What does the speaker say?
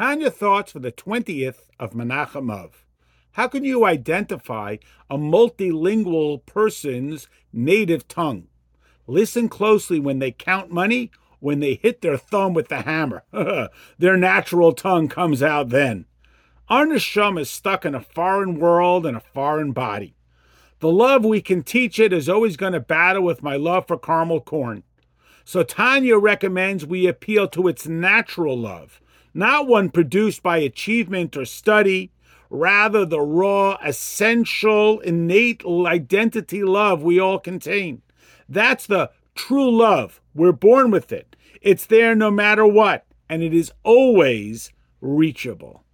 Tanya thoughts for the 20th of Menachem Av. How can you identify a multilingual person's native tongue? Listen closely when they count money, when they hit their thumb with the hammer. their natural tongue comes out then. Our is stuck in a foreign world and a foreign body. The love we can teach it is always going to battle with my love for caramel corn. So Tanya recommends we appeal to its natural love, not one produced by achievement or study, rather the raw, essential, innate identity love we all contain. That's the true love. We're born with it. It's there no matter what, and it is always reachable.